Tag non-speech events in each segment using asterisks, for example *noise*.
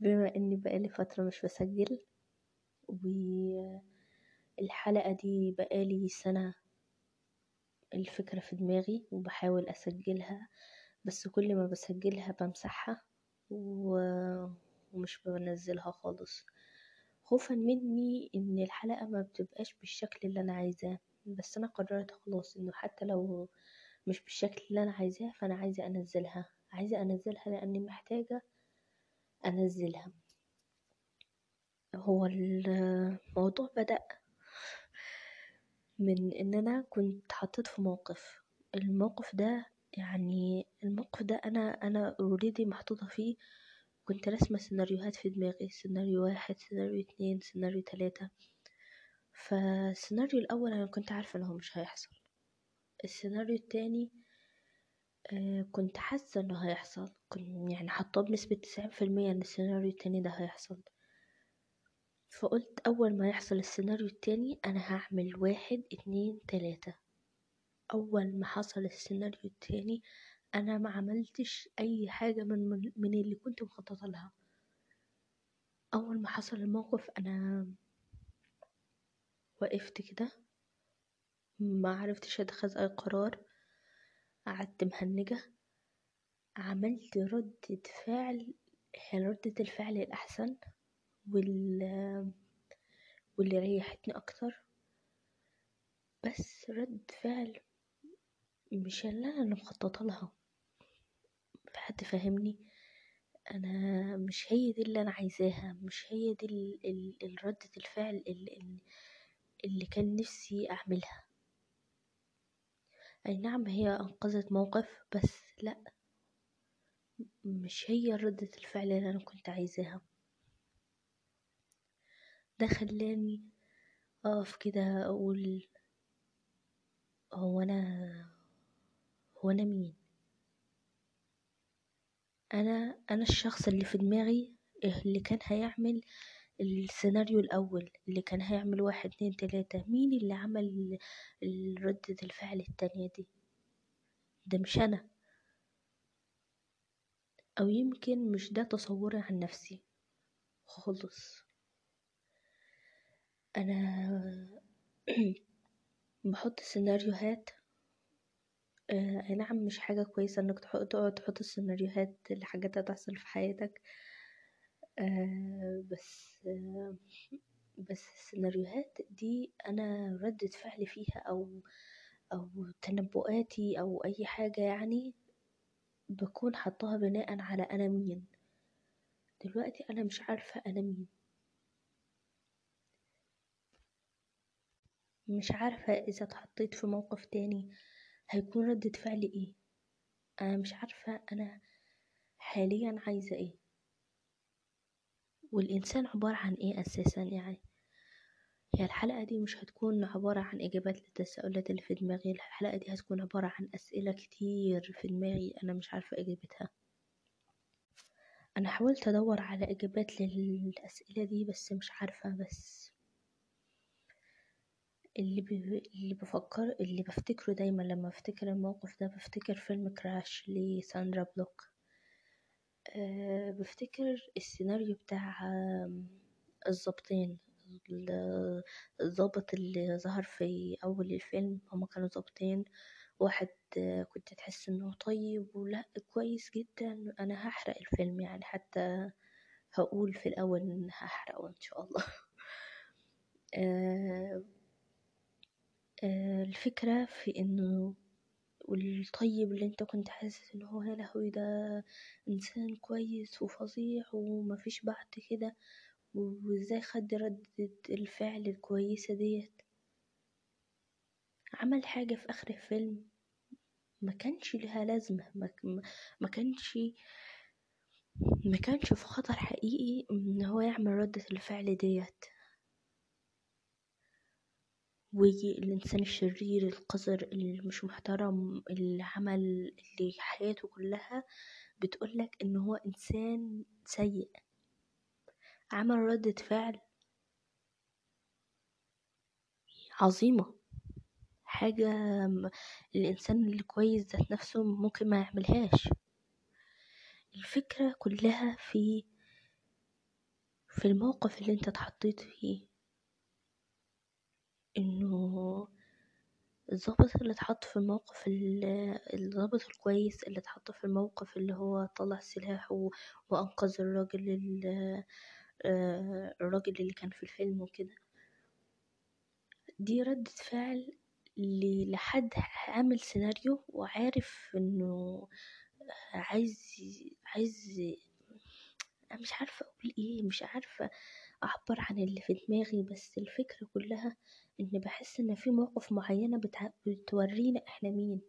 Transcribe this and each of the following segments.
بما إني بقالي فترة مش بسجل والحلقة دي بقالي سنة الفكرة في دماغي وبحاول أسجلها بس كل ما بسجلها بمسحها ومش بنزلها خالص. خوفا مني إن الحلقة ما بتبقاش بالشكل اللي أنا عايزاه بس أنا قررت خلاص إنه حتى لو مش بالشكل اللي أنا عايزاه فأنا عايزة أنزلها. عايزة أنزلها لأني محتاجة أنزلها. هو الموضوع بدأ من إن أنا كنت حطيت في موقف. الموقف ده يعني الموقف ده أنا أنا already محطوطة فيه. كنت راسمة سيناريوهات في دماغي سيناريو واحد سيناريو اتنين سيناريو تلاتة. فالسيناريو الأول أنا كنت عارفة انه مش هيحصل. السيناريو التاني كنت حاسة إنه هيحصل. كنت يعني حاطاه بنسبة تسعين في المية إن السيناريو التاني ده هيحصل. فقلت أول ما يحصل السيناريو التاني أنا هعمل واحد اتنين تلاتة. أول ما حصل السيناريو التاني أنا ما عملتش أي حاجة من, من اللي كنت مخططة لها. أول ما حصل الموقف أنا وقفت كده. ما عرفتش أتخذ أي قرار. قعدت مهنجة عملت ردة فعل هي ردة الفعل الأحسن وال واللي ريحتني أكتر. بس رد فعل مش اللي أنا مخططة لها. حد فاهمني؟ أنا مش هي دي اللي أنا عايزاها مش هي دي ال ال ردة الفعل اللي, اللي كان نفسي أعملها. أي نعم هي أنقذت موقف بس لأ مش هي ردة الفعل اللي أنا كنت عايزاها. ده خلاني أقف كده أقول هو أنا هو أنا مين؟ أنا أنا الشخص اللي في دماغي اللي كان هيعمل السيناريو الأول اللي كان هيعمل واحد اتنين تلاتة مين اللي عمل ردة الفعل التانية دي؟ ده مش أنا. أو يمكن مش ده تصوري عن نفسي. خالص. أنا *clears throat* بحط سيناريوهات آه نعم مش حاجة كويسة إنك تقعد تحط السيناريوهات لحاجات هتحصل في حياتك. آه بس آه بس السيناريوهات دي أنا ردة فعلي فيها أو أو تنبؤاتي أو أي حاجة يعني بكون حطاها بناء على أنا مين. دلوقتي أنا مش عارفة أنا مين. مش عارفة إذا اتحطيت في موقف تاني هيكون ردة فعلي إيه. أنا مش عارفة أنا حاليا عايزة إيه. والإنسان عبارة عن إيه أساسا يعني؟ هي الحلقة دي مش هتكون عبارة عن إجابات للتساؤلات اللي في دماغي الحلقة دي هتكون عبارة عن أسئلة كتير في دماغي أنا مش عارفة إجابتها. أنا حاولت أدور على إجابات للأسئلة دي بس مش عارفة بس. اللي, ب... اللي بفكر اللي بفتكره دايما لما بفتكر الموقف ده بفتكر فيلم كراش لساندرا بلوك. أه بفتكر السيناريو بتاع الظابطين الظابط اللي ظهر في أول الفيلم هما كانوا ظابطين واحد كنت تحس إنه طيب ولا كويس جدا أنا هحرق الفيلم يعني حتى هقول في الأول إن هحرقه إن شاء الله. *laughs* آه آه الفكرة في إنه والطيب اللي انت كنت حاسس ان هو يا لهوي ده انسان كويس وفظيع ومفيش بعد كده وازاي خد ردة الفعل الكويسة ديت؟ عمل حاجة في آخر الفيلم؟ ما كانش لها لازمة ما, كانش ما كانش في خطر حقيقي إن هو يعمل ردة الفعل ديت. ويجي الإنسان الشرير القذر اللي مش محترم اللي عمل اللي حياته كلها بتقولك إن هو إنسان سيء. عمل ردة فعل عظيمة. حاجة الإنسان الكويس ذات نفسه ممكن ما يعملهاش. الفكرة كلها في في الموقف اللي أنت اتحطيت فيه. إنه الضابط اللي اتحط في الموقف ال- الضابط الكويس اللي اتحط في الموقف اللي هو طلع سلاح و- وأنقذ الراجل ال- آه، الراجل اللي كان في الفيلم وكده. دي ردة فعل لحد عامل سيناريو وعارف إنه عايز عايز مش عارفة أقول إيه مش عارفة أعبر عن اللي في دماغي بس الفكرة كلها إن بحس إن في مواقف معينة بتع... بتورينا إحنا مين.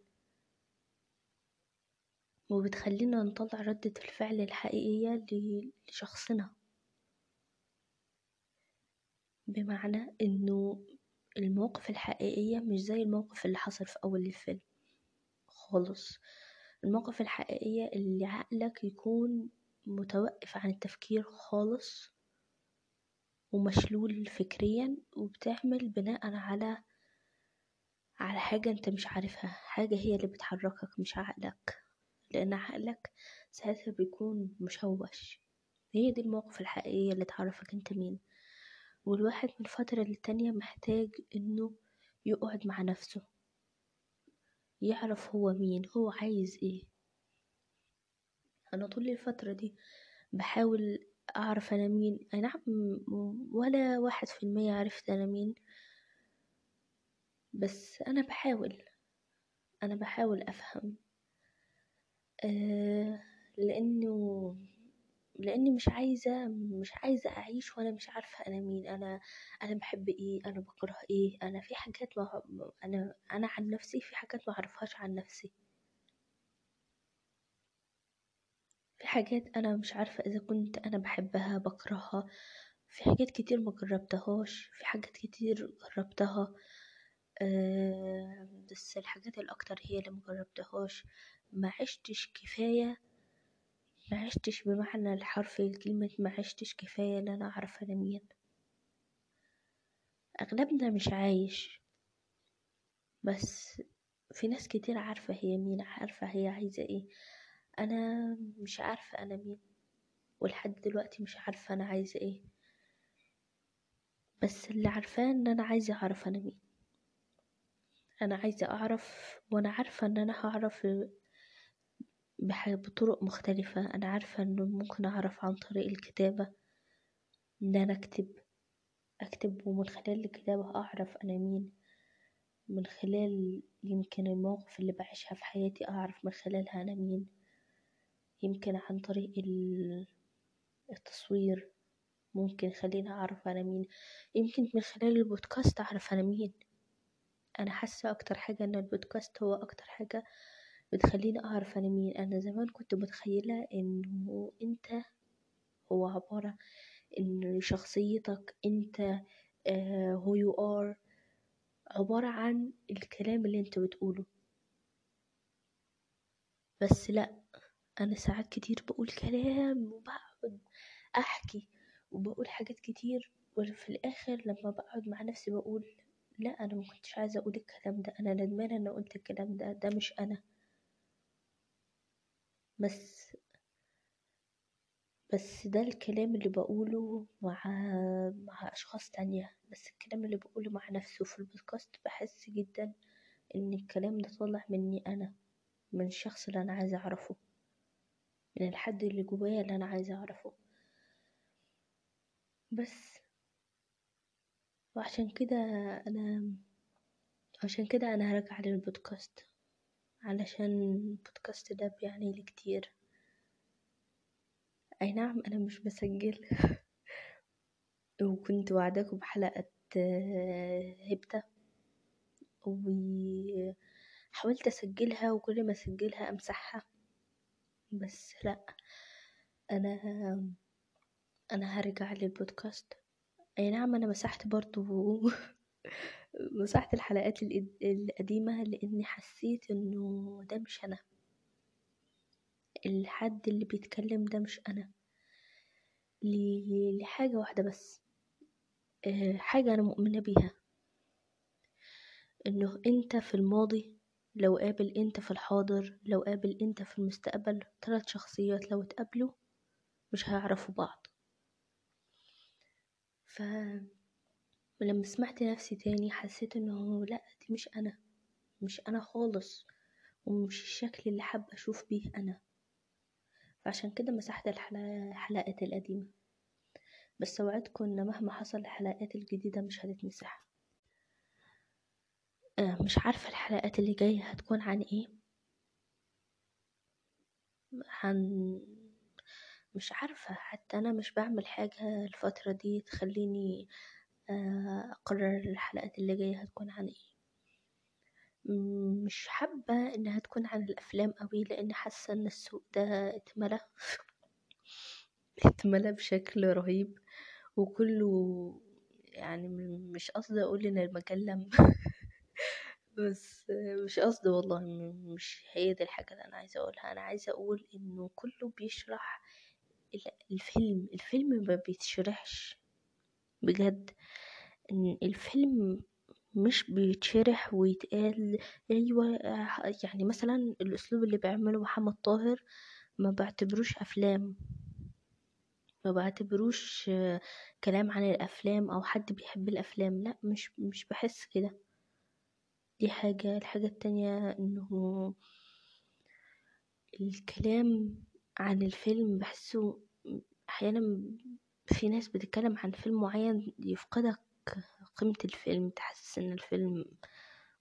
وبتخلينا نطلع ردة الفعل الحقيقية لشخصنا. بمعنى إنه المواقف الحقيقية مش زي الموقف اللي حصل في أول الفيلم خالص. المواقف الحقيقية اللي عقلك يكون متوقف عن التفكير خالص ومشلول فكريا وبتعمل بناء على على حاجة أنت مش عارفها. حاجة هي اللي بتحركك مش عقلك. لأن عقلك ساعتها بيكون مشوش. هي دي المواقف الحقيقية اللي تعرفك أنت مين. والواحد من فترة للتانية محتاج إنه يقعد مع نفسه. يعرف هو مين هو عايز إيه. أنا طول الفترة دي بحاول أعرف أنا مين أي نعم ولا واحد في المية عرفت أنا مين بس أنا بحاول أنا بحاول أفهم. آه لأنه لأني مش عايزة مش عايزة أعيش وأنا مش عارفة أنا مين أنا أنا بحب إيه؟ أنا بكره إيه؟ أنا في حاجات ما أنا أنا عن نفسي في حاجات ما أعرفهاش عن نفسي في حاجات أنا مش عارفة إذا كنت أنا بحبها بكرهها. في حاجات كتير ما جربتهاش في حاجات كتير جربتها. بس الحاجات الأكتر هي اللي ما جربتهاش. ما عشتش كفاية ما عشتش بمعنى الحرف كلمة ما عشتش كفاية إن أنا أعرف أنا مين. أغلبنا مش عايش. بس في ناس كتير عارفة هي مين عارفة هي عايزة إيه. أنا مش عارفة أنا مين ولحد دلوقتي مش عارفة أنا عايزة إيه. بس اللي عارفاه إن أنا عايزة أعرف أنا مين. أنا عايزة أعرف وأنا عارفة إن أنا هعرف بطرق مختلفة. أنا عارفة إنه ممكن أعرف عن طريق الكتابة إن أنا أكتب أكتب ومن خلال الكتابة أعرف أنا مين. من خلال يمكن المواقف اللي بعيشها في حياتي أعرف من خلالها أنا مين. يمكن عن طريق ال- التصوير ممكن يخليني أعرف أنا مين. يمكن من خلال البودكاست أعرف أنا مين. أنا حاسة أكتر حاجة إن البودكاست هو أكتر حاجة بتخليني أعرف أنا مين. أنا زمان كنت متخيلة إنه أنت هو عبارة إن شخصيتك أنت who you are عبارة عن الكلام اللي أنت بتقوله. بس لأ أنا ساعات كتير بقول كلام وبقعد أحكي وبقول حاجات كتير وفي الآخر لما بقعد مع نفسي بقول لا أنا مكنتش عايزة أقول الكلام ده أنا ندمانة إن قلت الكلام ده ده مش أنا. بس بس ده الكلام اللي بقوله مع مع أشخاص تانية. بس الكلام اللي بقوله مع نفسي وفي البودكاست بحس جدا إن الكلام ده طالع مني أنا من الشخص اللي أنا عايزة أعرفه. من الحد اللي جوايا اللي أنا عايزة أعرفه. بس. وعشان كده أنا عشان كده أنا هرجع للبودكاست. علشان البودكاست ده بيعني لي كتير. أي نعم أنا مش بسجل. *laughs* وكنت وعداكم بحلقة هبتة. وحاولت أسجلها وكل ما أسجلها أمسحها. بس لأ أنا أنا هرجع للبودكاست. أي نعم أنا مسحت برضو *laughs* مسحت الحلقات القد- القديمة لأني حسيت إنه ده مش أنا. الحد اللي بيتكلم ده مش أنا. ل- لحاجة واحدة بس. آه، حاجة أنا مؤمنة بيها. إنه أنت في الماضي لو قابل أنت في الحاضر لو قابل أنت في المستقبل ثلاث شخصيات لو اتقابلوا مش هيعرفوا بعض. ف لما سمعت نفسي تاني حسيت إنه لأ دي مش أنا مش أنا خالص ومش الشكل اللي حابة أشوف بيه أنا. فعشان كده مسحت الحلقات القديمة. بس أوعدكم إن مهما حصل الحلقات الجديدة مش هتتمسح. مش عارفة الحلقات اللي جاية هتكون عن إيه. عن مش عارفة حتى أنا مش بعمل حاجة الفترة دي تخليني آه، أقرر الحلقات اللي جاية هتكون عن إيه. مش حابة إنها تكون عن الأفلام أوي لأن حاسة إن السوق ده اتملى. *laughs* اتملى بشكل رهيب وكله يعني مش قصدي أقول إن المجلة بس مش قصدي والله مش هي دي الحاجة اللي أنا عايزة أقولها. أنا عايزة أقول إنه كله بيشرح الفيلم الفيلم ما بيتشرحش بجد. إن الفيلم مش بيتشرح ويتقال أيوه يعني مثلا الأسلوب اللي بيعمله محمد طاهر ما بعتبروش أفلام. ما بعتبروش كلام عن الأفلام أو حد بيحب الأفلام. لأ مش مش بحس كده. دي حاجة الحاجة التانية إنه الكلام عن الفيلم بحسه أحيانا في ناس بتتكلم عن فيلم معين يفقدك قيمة الفيلم تحسس إن الفيلم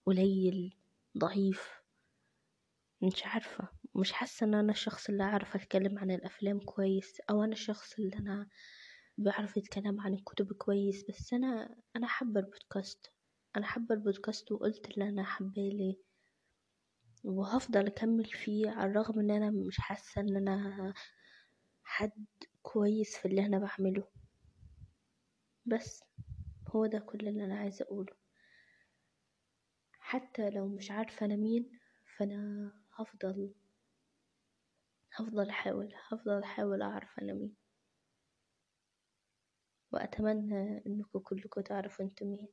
قليل ضعيف. مش عارفة مش حاسة إن أنا الشخص اللي أعرف أتكلم عن الأفلام كويس أو أنا الشخص اللي أنا بعرف أتكلم عن الكتب كويس بس أنا أنا حابة البودكاست. أنا حابة البودكاست وقلت اللي أنا حابة ليه. وهفضل أكمل فيه على الرغم إن أنا مش حاسة إن أنا حد كويس في اللي أنا بعمله. بس هو ده كل اللي أنا عايزة أقوله. حتى لو مش عارفة أنا مين فأنا هفضل هفضل أحاول هفضل أحاول أعرف أنا مين. وأتمنى إنكم كلكم تعرفوا أنتم مين.